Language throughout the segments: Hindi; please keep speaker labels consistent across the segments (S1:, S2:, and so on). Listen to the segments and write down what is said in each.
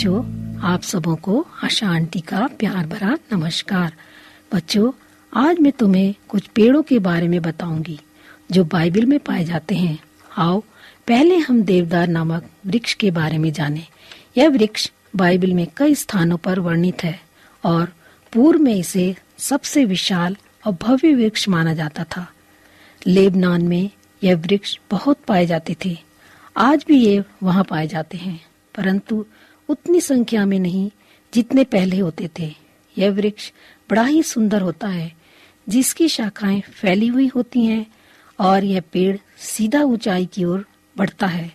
S1: बच्चों, आप सबों को अशांति का प्यार भरा नमस्कार। बच्चों, आज मैं तुम्हें कुछ पेड़ों के बारे में बताऊँगी, जो बाइबल में पाए जाते हैं। आओ, पहले हम देवदार नामक वृक्ष के बारे में जानें। यह वृक्ष बाइबल में कई स्थानों पर वर्णित है, और पूर्व में इसे सबसे विशाल और भव्य वृक्ष माना जाता था। लेबनान में यह वृक्ष बहुत पाए जाते थे। आज भी ये वहाँ पाए जाते हैं, परंतु उतनी संख्या में नहीं, जितने पहले होते थे। यह वृक्ष बड़ा ही सुंदर होता है, जिसकी शाखाएँ फैली हुई होती हैं और यह पेड़ सीधा ऊंचाई की ओर बढ़ता है।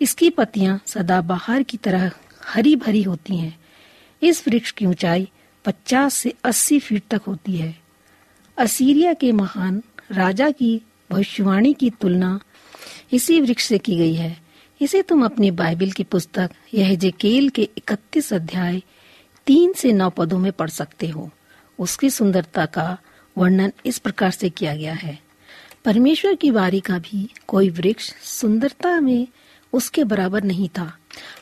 S1: इसकी पत्तियाँ सदाबहार की तरह हरी भरी होती हैं। इस वृक्ष की ऊंचाई 50 से 80 फीट तक होती है। असीरिया के महान राजा की भविष्यवाणी की तुलना इसी वृक्ष से की गई है। इसे तुम अपनी बाइबल की पुस्तक यहजेकेल के 31 अध्याय तीन से नौ पदों में पढ़ सकते हो। उसकी सुंदरता का वर्णन इस प्रकार से किया गया है। परमेश्वर की वारी का भी कोई वृक्ष सुंदरता में उसके बराबर नहीं था।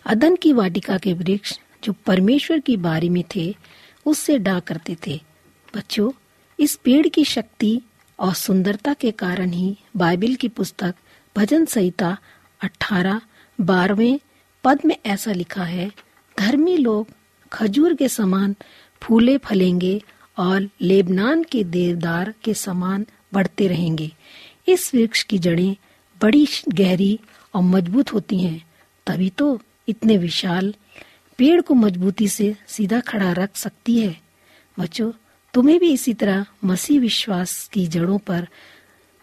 S1: अदन की वाटिका के वृक्ष जो परमेश्वर की बारी में थे, उससे डा करते थे। बच्चों, इस पेड़ की शक्ति और सुंदरता के कारण ही बाइबल की पुस्तक भजन संहिता 18 बारहवें पद में ऐसा लिखा है, धर्मी लोग खजूर के समान फूले फलेंगे और लेबनान के देवदार के समान बढ़ते रहेंगे। इस वृक्ष की जड़ें बड़ी गहरी और मज़बूत होती हैं। तभी तो इतने विशाल पेड़ को मजबूती से सीधा खड़ा रख सकती है। बच्चों, तुम्हें भी इसी तरह मसीह विश्वास की जड़ों पर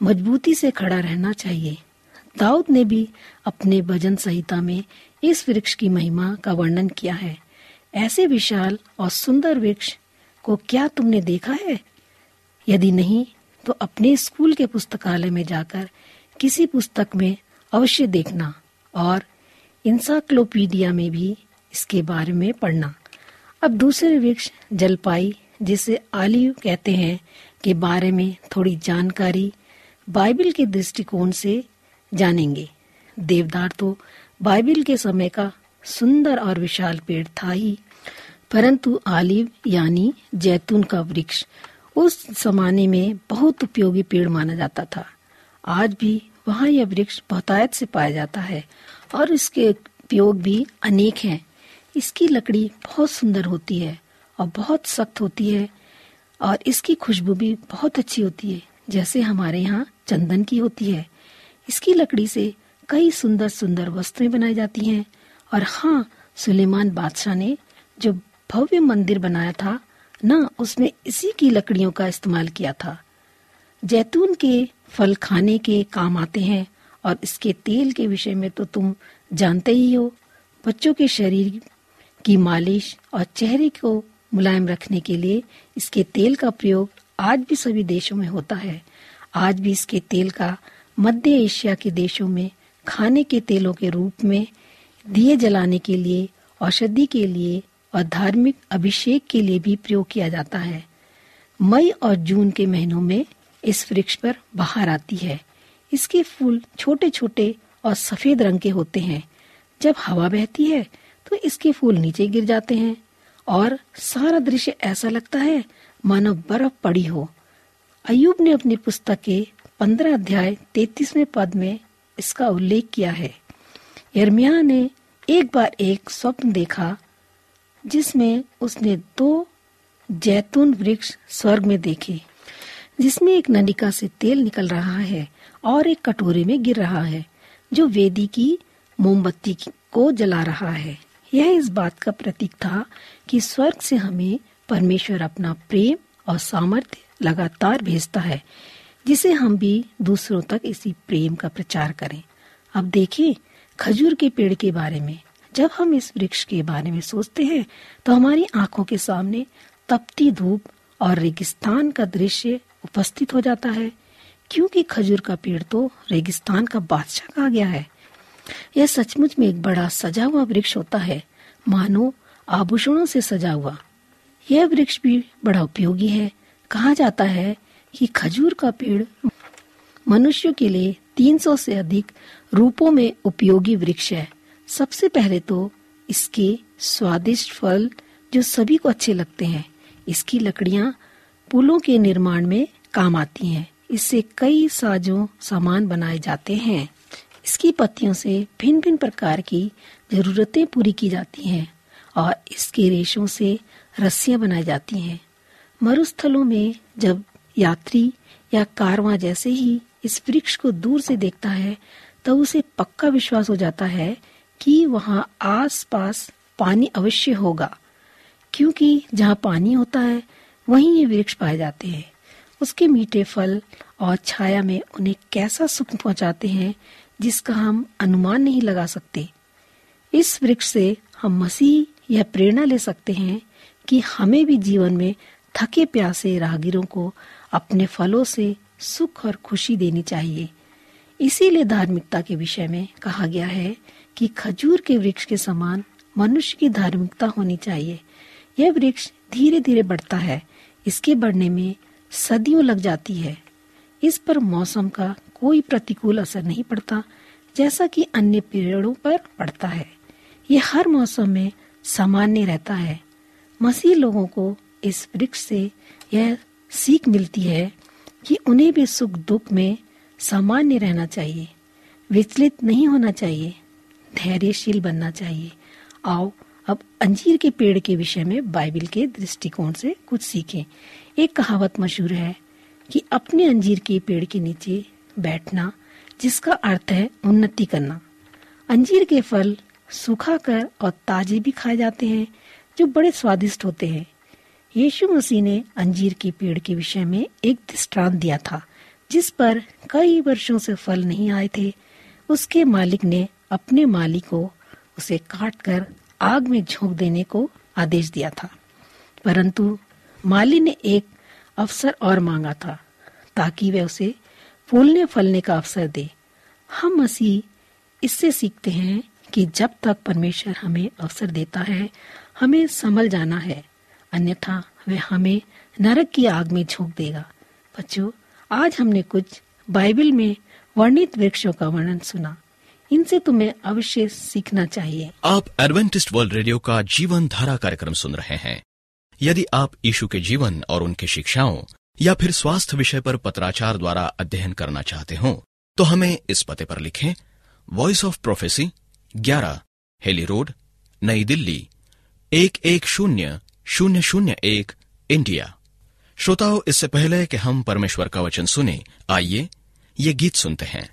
S1: मजबूती से खड़ा रहना चाहिए। दाऊद ने भी अपने भजन संहिता में इस वृक्ष की महिमा का वर्णन किया है। ऐसे विशाल और सुंदर वृक्ष को क्या तुमने देखा है? यदि नहीं तो अपने स्कूल के पुस्तकालय में जाकर किसी पुस्तक में अवश्य देखना और इंसाक्लोपीडिया में भी इसके बारे में पढ़ना। अब दूसरे वृक्ष जलपाई, जिसे आलिव कहते हैं, के बारे में थोड़ी जानकारी बाइबल के दृष्टिकोण से जानेंगे। देवदार तो बाइबिल के समय का सुंदर और विशाल पेड़ था ही। परंतु आलिव यानी जैतून का वृक्ष उस जमाने में बहुत उपयोगी पेड़ माना जाता था। आज भी वहाँ यह वृक्ष बहुतायत से पाया जाता है और इसके उपयोग भी अनेक हैं। इसकी लकड़ी बहुत सुंदर होती है और बहुत सख्त होती है और इसकी खुशबू भी बहुत अच्छी होती है, जैसे हमारे यहाँ चंदन की होती है। इसकी लकड़ी से कई सुंदर सुंदर वस्तुएँ बनाई जाती हैं। और हाँ सुलेमान बादशाह ने जो भव्य मंदिर बनाया था, ना उसमें इसी की लकड़ियों का इस्तेमाल किया था। जैतून के फल खाने के काम आते हैं, और इसके तेल के विषय में तो तुम जानते ही हो। बच्चों के शरीर की मालिश और चेहरे को मुलायम रखने के लिए इसके तेल का प्रयोग आज भी सभी देशों में होता है। आज भी इसके तेल का मध्य एशिया के देशों में खाने के तेलों के रूप में, दिए जलाने के लिए, औषधि के लिए और धार्मिक अभिषेक के लिए भी प्रयोग किया जाता है। मई और जून के महीनों में इस वृक्ष पर बाहर आती है। इसके फूल छोटे छोटे और सफ़ेद रंग के होते हैं। जब हवा बहती है तो इसके फूल नीचे गिर जाते हैं और सारा दृश्य ऐसा लगता है मानो बर्फ़ पड़ी हो। अयुब ने अपनी पुस्तक के पंद्रह अध्याय तैतीसवें पद में इसका उल्लेख किया है। यर्मिया ने एक बार एक स्वप्न देखा, जिसमें उसने दो जैतून वृक्ष स्वर्ग में देखे, जिसमें एक नलिका से तेल निकल रहा है और एक कटोरे में गिर रहा है, जो वेदी की मोमबत्ती को जला रहा है। यह इस बात का प्रतीक था कि स्वर्ग से हमें परमेश्वर अपना प्रेम और सामर्थ्य लगातार भेजता है। जिसे हम भी दूसरों तक इसी प्रेम का प्रचार करें। अब देखिए, खजूर के पेड़ के बारे में। जब हम इस वृक्ष के बारे में सोचते हैं तो हमारी आँखों के सामने तपती धूप और रेगिस्तान का दृश्य उपस्थित हो जाता है। क्योंकि खजूर का पेड़ तो रेगिस्तान का बादशाह कहा गया है। यह सचमुच में एक बड़ा सजा हुआ वृक्ष होता है। मानो, आभूषणों से सजा हुआ। यह वृक्ष भी बड़ा उपयोगी है। कहा जाता है कि खजूर का पेड़ मनुष्य के लिए 300 से अधिक रूपों में उपयोगी वृक्ष है। सबसे पहले तो इसके स्वादिष्ट फल जो सभी को अच्छे लगते हैं। इसकी लकड़ियाँ पुलों के निर्माण में काम आती हैं। इससे कई साजों सामान बनाए जाते हैं। इसकी पत्तियों से भिन्न भिन्न प्रकार की जरूरतें पूरी की जाती हैं और इसके रेशों से रस्सियाँ बनाई जाती हैं। मरुस्थलों में जब यात्री या कारवां जैसे ही इस वृक्ष को दूर से देखता है तो उसे पक्का विश्वास हो जाता है कि वहाँ आस पास पानी अवश्य होगा। क्योंकि जहाँ पानी होता है, वहीं ये वृक्ष पाए जाते हैं। उसके मीठे फल और छाया में उन्हें कैसा सुख पहुंचाते हैं, जिसका हम अनुमान नहीं लगा सकते। इस वृक्ष से हम मसीह यह प्रेरणा ले सकते हैं कि हमें भी जीवन में थके प्यासे राहगीरों को अपने फलों से सुख और खुशी देनी चाहिए। इसीलिए धार्मिकता के विषय में कहा गया है कि खजूर के वृक्ष के समान मनुष्य की धार्मिकता होनी चाहिए। यह वृक्ष धीरे धीरे बढ़ता है। इसके बढ़ने में सदियों लग जाती है। इस पर मौसम का कोई प्रतिकूल असर नहीं पड़ता, जैसा कि अन्य पेड़ों पर पड़ता है। ये हर मौसम में सामान्य रहता है। मसीह लोगों को इस वृक्ष से यह सीख मिलती है कि उन्हें भी सुख दुख में सामान्य रहना चाहिए, विचलित नहीं होना चाहिए, धैर्यशील बनना चाहिए। आओ, अब अंजीर के पेड़ के विषय में बाइबल के दृष्टिकोण से कुछ सीखें। एक कहावत मशहूर है कि अपने अंजीर के पेड़ के नीचे बैठना, जिसका अर्थ है उन्नति करना। अंजीर के फल सुखा कर और ताजे भी खाए जाते हैं, जो बड़े स्वादिष्ट होते हैं। यीशु मसीह ने अंजीर के पेड़ के विषय में एक दृष्टांत दिया था, जिस पर कई वर्षों से फल नहीं आए थे। उसके मालिक ने अपने माली को उसे काट कर आग में झोंक देने को आदेश दिया था। परंतु माली ने एक अवसर और मांगा था, ताकि वह उसे फूलने फलने का अवसर दे। हम मसीह इससे सीखते हैं कि जब तक परमेश्वर हमें अवसर देता है, हमें संभल जाना है। अन्यथा वह हमें नरक की आग में झोंक देगा। बच्चों, आज हमने कुछ बाइबल में वर्णित वृक्षों का वर्णन सुना। इनसे तुम्हें अवश्य सीखना चाहिए।
S2: आप एडवेंटिस्ट वर्ल्ड रेडियो का जीवन धारा कार्यक्रम सुन रहे हैं। यदि आप यीशु के जीवन और उनकी शिक्षाओं या फिर स्वास्थ्य विषय पर पत्राचार द्वारा अध्ययन करना चाहते हो तो हमें इस पते पर लिखें Voice of Prophecy 11 Hailey road, Nai Delhi, एक एक शून्य शून्य शून्य एक इंडिया। श्रोताओं, इससे पहले कि हम परमेश्वर का वचन सुने, आइए ये गीत सुनते हैं।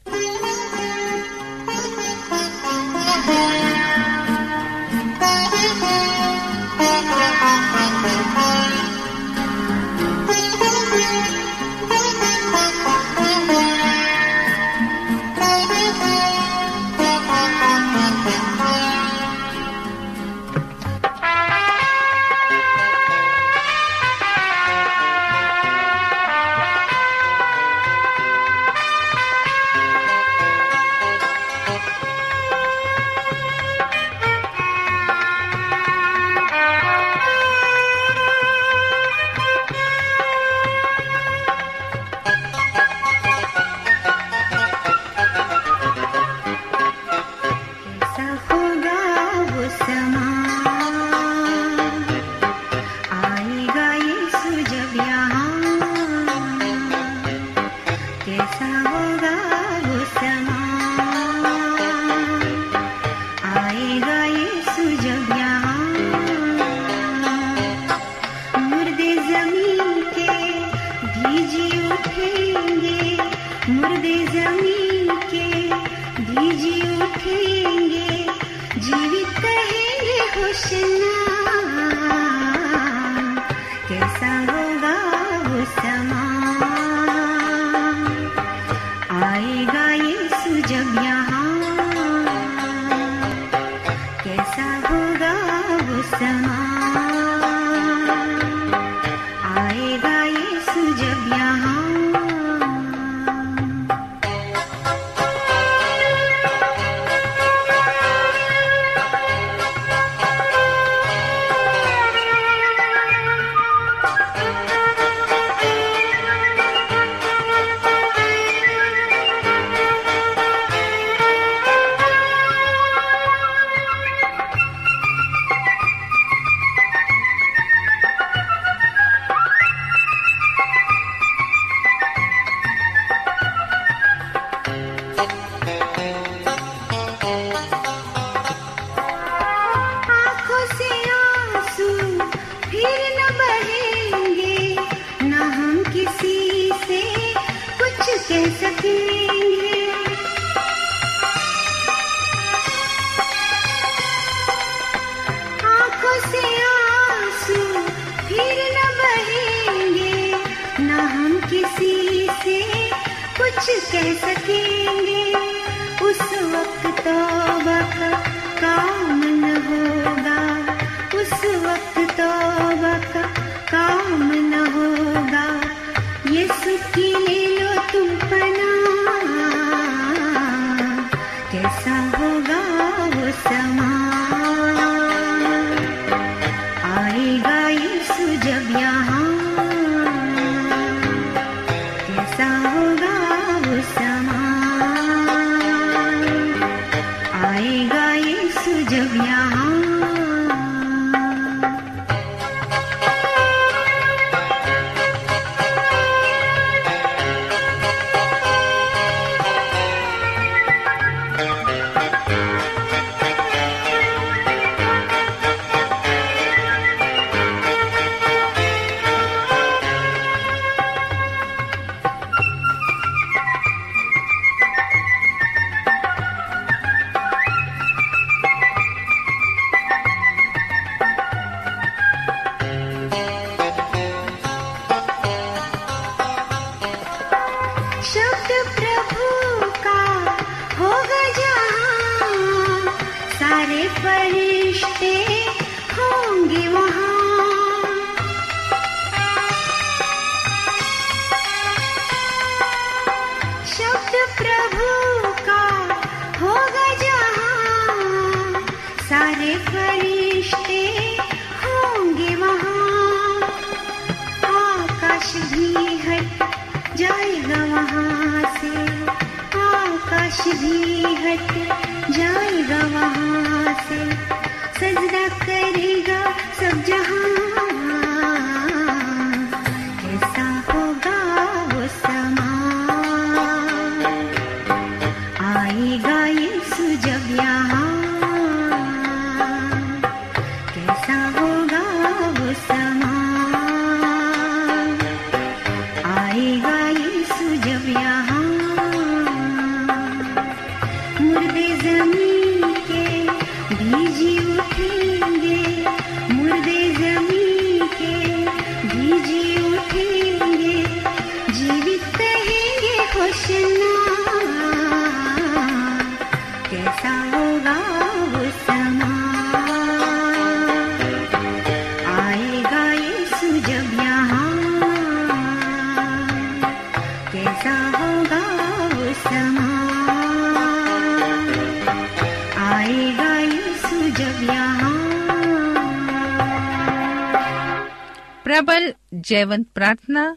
S3: प्रबल जैवंत प्रार्थना,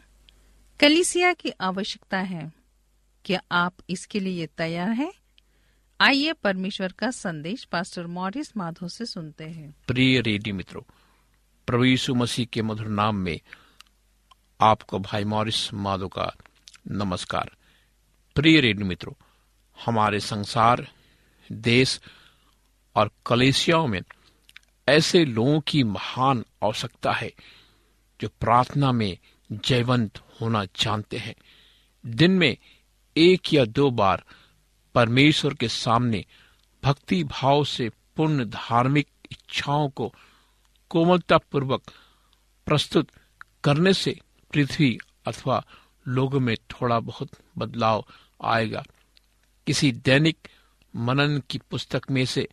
S3: कलिसिया की आवश्यकता है। क्या आप इसके लिए तैयार हैं? आइए परमेश्वर का संदेश पास्टर मॉरिस माधो से सुनते हैं।
S4: प्रिय रेडियो मित्रों, प्रभु यीशु मसीह के मधुर नाम में आपको भाई मॉरिस माधो का नमस्कार। प्रिय रेडियो मित्रों, हमारे संसार, देश और कलेसियाओं में ऐसे लोगों की महान आवश्यकता है जो प्रार्थना में जयवंत होना जानते हैं। दिन में एक या दो बार परमेश्वर के सामने भक्ति भाव से पूर्ण धार्मिक इच्छाओं को कोमलता पूर्वक प्रस्तुत करने से पृथ्वी अथवा लोगों में थोड़ा बहुत बदलाव आएगा। किसी दैनिक मनन की पुस्तक में से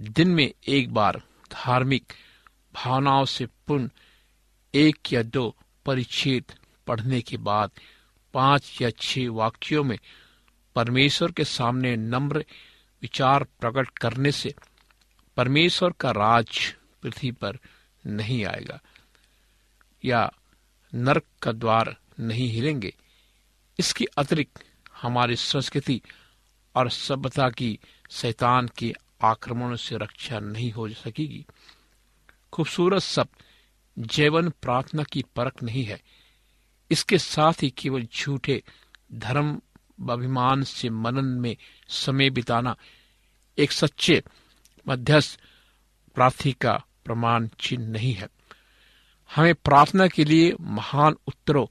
S4: दिन में एक बार धार्मिक भावनाओं से पूर्ण एक या दो परिच्छेद पढ़ने के बाद पाँच या छह वाक्यों में परमेश्वर के सामने नम्र विचार प्रकट करने से परमेश्वर का राज पृथ्वी पर नहीं आएगा या नरक का द्वार नहीं हिलेंगे। इसके अतिरिक्त हमारी संस्कृति और सभ्यता की शैतान के आक्रमणों से रक्षा नहीं हो सकेगी। खूबसूरत शब्द जैवन प्रार्थना की परख नहीं है। इसके साथ ही केवल झूठे धर्म, अभिमान से मनन में समय बिताना एक सच्चे मध्यस्थ प्रार्थी का प्रमाण चिन्ह नहीं है। हमें प्रार्थना के लिए महान उत्तरों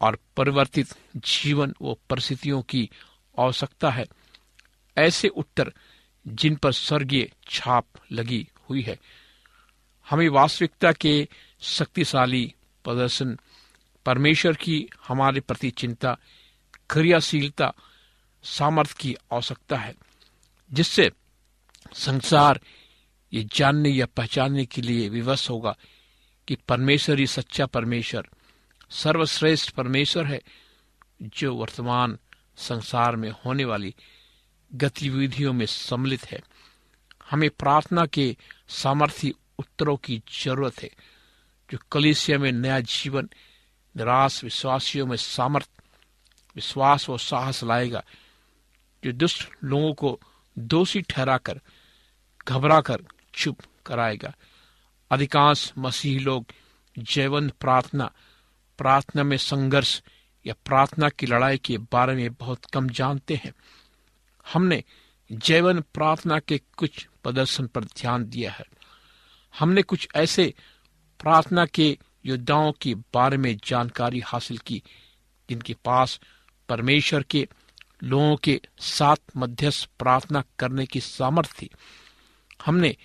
S4: और परिवर्तित जीवन व परिस्थितियों की आवश्यकता है। ऐसे उत्तर जिन पर स्वर्गीय छाप लगी हुई है। हमें वास्तविकता के शक्तिशाली प्रदर्शन, परमेश्वर की हमारे प्रति चिंता, क्रियाशीलता, सामर्थ्य की आवश्यकता है, जिससे संसार ये जानने या पहचानने के लिए विवश होगा कि परमेश्वर ही सच्चा परमेश्वर, सर्वश्रेष्ठ परमेश्वर है, जो वर्तमान संसार में होने वाली गतिविधियों में सम्मिलित है। हमें प्रार्थना के सामर्थ्य उत्तरों की ज़रूरत है, जो कलिसिया में नया जीवन, निराश विश्वासियों में सामर्थ, विश्वास और साहस लाएगा, जो दुष्ट लोगों को दोषी ठहराकर, घबराकर चुप कराएगा। अधिकांश मसीही लोग जैवन प्रार्थना प्रार्थना में संघर्ष या प्रार्थना की लड़ाई के बारे में बहुत कम जानते हैं। हमने जैवन प्रार्थना के कुछ प्रदर्शन पर ध्यान दिया है। हमने कुछ ऐसे प्रार्थना के योद्धाओं के बारे में जानकारी हासिल की, जिनके पास परमेश्वर के लोगों के साथ मध्यस्थ प्रार्थना करने की सामर्थ्य थी। हमने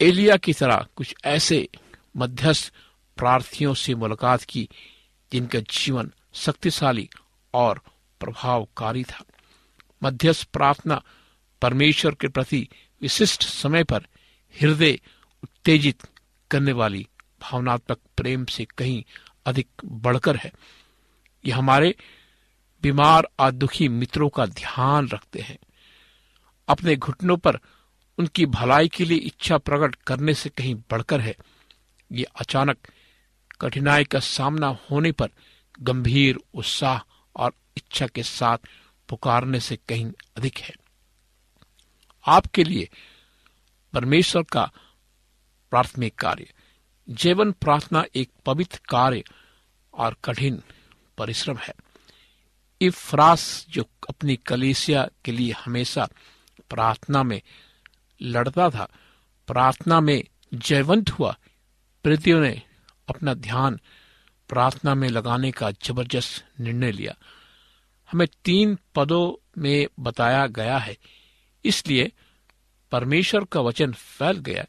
S4: एलिया की तरह कुछ ऐसे मध्यस्थ प्रार्थियों से मुलाकात की, जिनका जीवन शक्तिशाली और प्रभावकारी था। मध्यस्थ प्रार्थना परमेश्वर के प्रति विशिष्ट समय पर हृदय उत्तेजित करने वाली भावनात्मक प्रेम से कहीं अधिक बढ़कर है। ये हमारे बीमार और दुखी मित्रों का ध्यान रखते हैं। अपने घुटनों पर उनकी भलाई के लिए इच्छा प्रकट करने से कहीं बढ़कर है। ये अचानक कठिनाई का सामना होने पर गंभीर उत्साह और इच्छा के साथ पुकारने से कहीं अधिक है। आपके लिए परमेश्वर का प्राथमिक कार्य। जीवन प्रार्थना एक पवित्र कार्य और कठिन परिश्रम है। इफ्रास जो अपनी कलेसिया के लिए हमेशा प्रार्थना में लड़ता था, प्रार्थना में जयवंत हुआ, प्रीतियों ने अपना ध्यान प्रार्थना में लगाने का ज़बरदस्त निर्णय लिया। हमें तीन पदों में बताया गया है, इसलिए परमेश्वर का वचन फैल गया।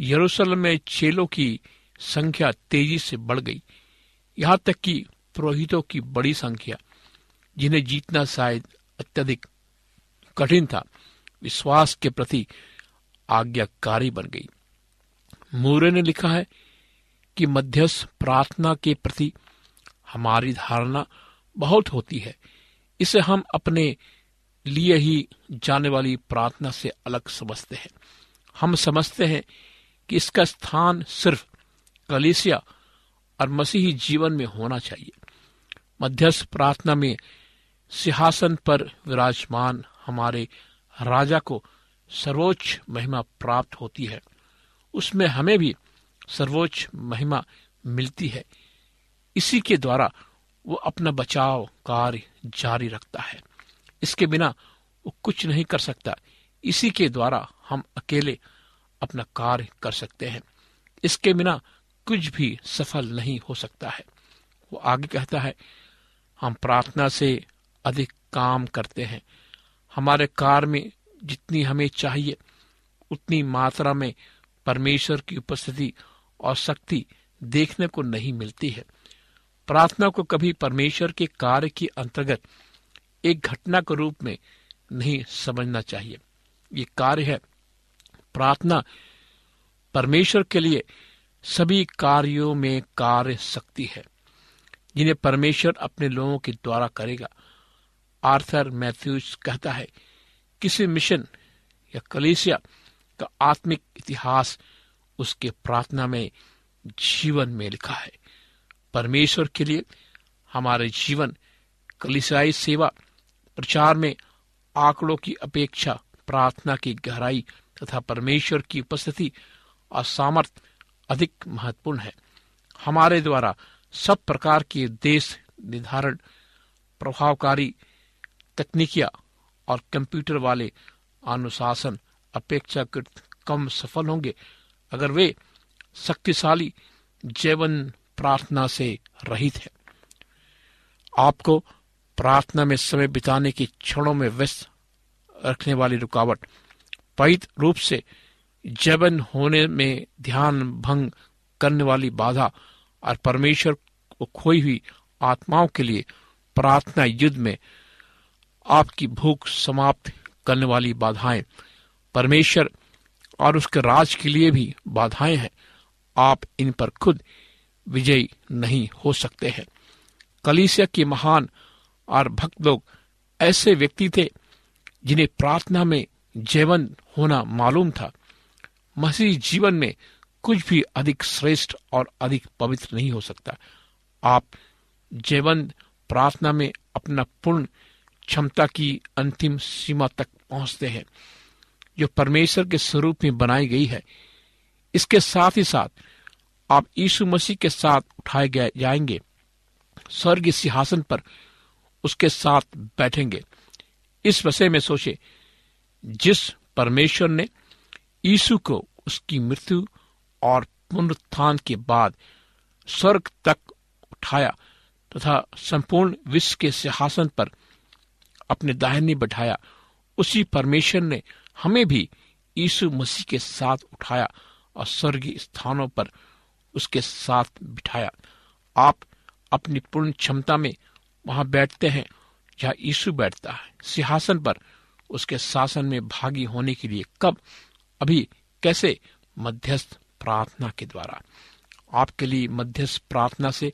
S4: यरूशलेम में चेलों की संख्या तेज़ी से बढ़ गई। यहाँ तक कि पुरोहितों की बड़ी संख्या, जिन्हें जीतना शायद अत्यधिक कठिन था, विश्वास के प्रति आज्ञाकारी बन गई। मूरे ने लिखा है कि मध्यस्थ प्रार्थना के प्रति हमारी धारणा बहुत होती है। इसे हम अपने लिए ही जाने वाली प्रार्थना से अलग समझते हैं। हम समझते हैं कि इसका स्थान सिर्फ़ कलेसिया और मसीही जीवन में होना चाहिए। मध्यस्थ प्रार्थना में सिंहासन पर विराजमान हमारे राजा को सर्वोच्च महिमा प्राप्त होती है। उसमें हमें भी सर्वोच्च महिमा मिलती है। इसी के द्वारा वो अपना बचाव कार्य जारी रखता है। इसके बिना वो कुछ नहीं कर सकता। इसी के द्वारा हम अकेले अपना कार्य कर सकते हैं। इसके बिना कुछ भी सफल नहीं हो सकता है। वो आगे कहता है, हम प्रार्थना से अधिक काम करते हैं। हमारे कार्य में जितनी हमें चाहिए, उतनी मात्रा में परमेश्वर की उपस्थिति और शक्ति देखने को नहीं मिलती है। प्रार्थना को कभी परमेश्वर के कार्य के अंतर्गत एक घटना के रूप में नहीं समझना चाहिए। ये कार्य है प्रार्थना परमेश्वर के लिए सभी कार्यों में कार्य शक्ति है, जिन्हें परमेश्वर अपने लोगों के द्वारा करेगा। आर्थर मैथ्यूज कहता है, किसी मिशन या कलेसिया का आत्मिक इतिहास उसके प्रार्थना में जीवन में लिखा है। परमेश्वर के लिए हमारे जीवन, कलिसियाई सेवा, प्रचार में आंकड़ों की अपेक्षा प्रार्थना की गहराई तथा परमेश्वर की उपस्थिति और सामर्थ अधिक महत्वपूर्ण है। हमारे द्वारा सब प्रकार के देश निर्धारण, प्रभावकारी तकनीकिया और कंप्यूटर वाले अनुशासन अपेक्षाकृत कम सफल होंगे अगर वे शक्तिशाली जीवन प्रार्थना से रहित है। आपको प्रार्थना में समय बिताने की क्षणों में व्यस्त रखने वाली रुकावट पवित्र रूप से जबन होने में ध्यान भंग करने वाली बाधा और परमेश्वर को खोई हुई आत्माओं के लिए प्रार्थना युद्ध में आपकी भूख समाप्त करने वाली बाधाएँ। परमेश्वर और उसके राज के लिए भी बाधाएँ हैं। आप इन पर खुद विजयी नहीं हो सकते हैं। कलीसिया के महान और भक्त लोग ऐसे व्यक्ति थे जिन्हें प्रार्थना में जीवन होना मालूम था। मसीह जीवन में कुछ भी अधिक श्रेष्ठ और अधिक पवित्र नहीं हो सकता। आप जीवन प्रार्थना में अपना पूर्ण क्षमता की अंतिम सीमा तक पहुँचते हैं, जो परमेश्वर के स्वरूप में बनाई गई है। इसके साथ ही साथ आप यीशु मसीह के साथ उठाए गए जाएँगे स्वर्ग सिंहासन पर उसके साथ बैठेंगे। इस विषय में सोचे, जिस परमेश्वर ने यीशु को उसकी मृत्यु और पुनरुत्थान के बाद स्वर्ग तक उठाया तथा संपूर्ण विश्व के सिंहासन पर अपने दाहिने बैठाया। उसी परमेश्वर ने हमें भी यीशु मसीह के साथ उठाया और स्वर्गीय स्थानों पर उसके साथ बिठाया। आप अपनी पूर्ण क्षमता में वहाँ बैठते हैं जहाँ यीशु बैठता है। सिंहासन पर उसके शासन में भागी होने के लिए कब, अभी कैसे मध्यस्थ प्रार्थना के द्वारा? आपके लिए मध्यस्थ प्रार्थना से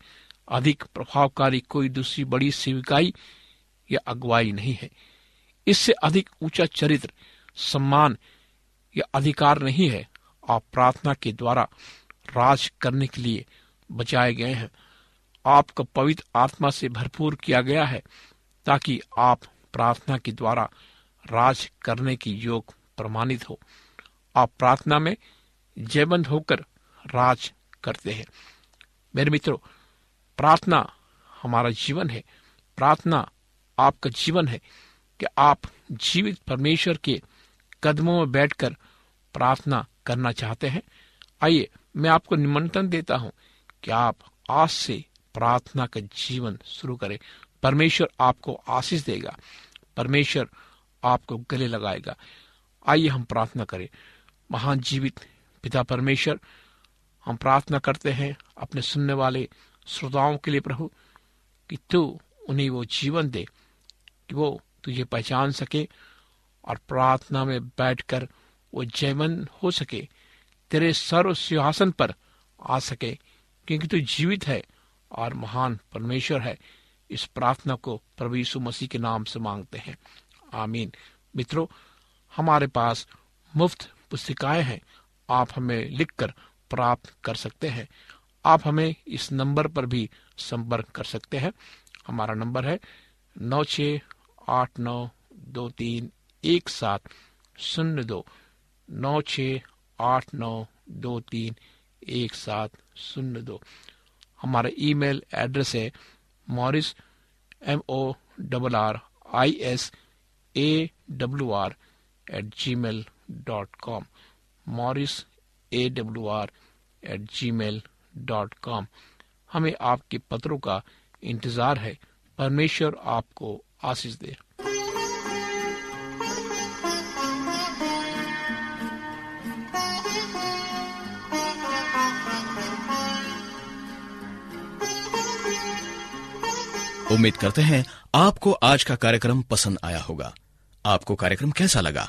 S4: अधिक प्रभावकारी कोई दूसरी बड़ी सेविकाई या अगुवाई नहीं है। इससे अधिक ऊँचा चरित्र, सम्मान या अधिकार नहीं है आप प्रार्थना के द्वारा राज करने के लिए बचाए गए हैं। आपको पवित्र आत्मा से भरपूर किया गया है ताकि आप प्रार्थना के द्वारा राज करने की योग प्रमाणित हो। आप प्रार्थना में जयबंद होकर राज करते हैं। मेरे मित्रों, प्रार्थना हमारा जीवन है। प्रार्थना आपका जीवन है कि आप जीवित परमेश्वर के कदमों में बैठकर प्रार्थना करना चाहते हैं। आइए, मैं आपको निमंत्रण देता हूँ कि आप आज से प्रार्थना का जीवन शुरू करें। परमेश्वर आपको आशीष देगा। परमेश्वर आपको गले लगाएगा। आइए हम प्रार्थना करें। महान जीवित पिता परमेश्वर, हम प्रार्थना करते हैं अपने सुनने वाले श्रोताओं के लिए प्रभु, कि तू उन्हें वो जीवन दे, कि वो तुझे पहचान सके और प्रार्थना में बैठकर वो जयमन हो सके, तेरे सर्व सिंहासन पर आ सके, क्योंकि तू जीवित है और महान परमेश्वर है। इस प्रार्थना को प्रभु यीशु मसीह के नाम से मांगते हैं। आमीन। मित्रों, हमारे पास मुफ़्त पुस्तिकाएँ हैं। आप हमें लिखकर प्राप्त कर सकते हैं। आप हमें इस नंबर पर भी संपर्क कर सकते हैं। हमारा नंबर है नौ छ आठ नौ दो तीन एक सात शून्य दो। नौ छ आठ नौ दो तीन एक सात शून्य दो। हमारा ईमेल एड्रेस है Morris M O double R I S A W R at gmail dot com Morris A W R at gmail dot com हमें आपके पत्रों का इंतज़ार है। परमेश्वर आपको आशीष दे।
S5: उम्मीद करते हैं आपको आज का कार्यक्रम पसंद आया होगा। आपको कार्यक्रम कैसा लगा?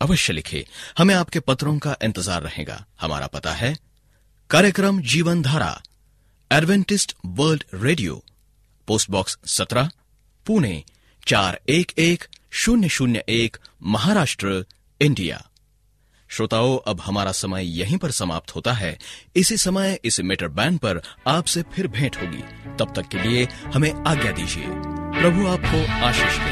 S5: अवश्य लिखे। हमें आपके पत्रों का इंतज़ार रहेगा। हमारा पता है, कार्यक्रम Jeevan Dhara Adventist World Radio post box सत्रह, पुणे, चार एक एक शून्य शून्य एक, महाराष्ट्र इंडिया श्रोताओं, अब हमारा समय यहीं पर समाप्त होता है। इसी समय, इस मीटर बैंड पर आपसे फिर भेंट होगी। तब तक के लिए हमें आज्ञा दीजिए। प्रभु आपको आशीष दे।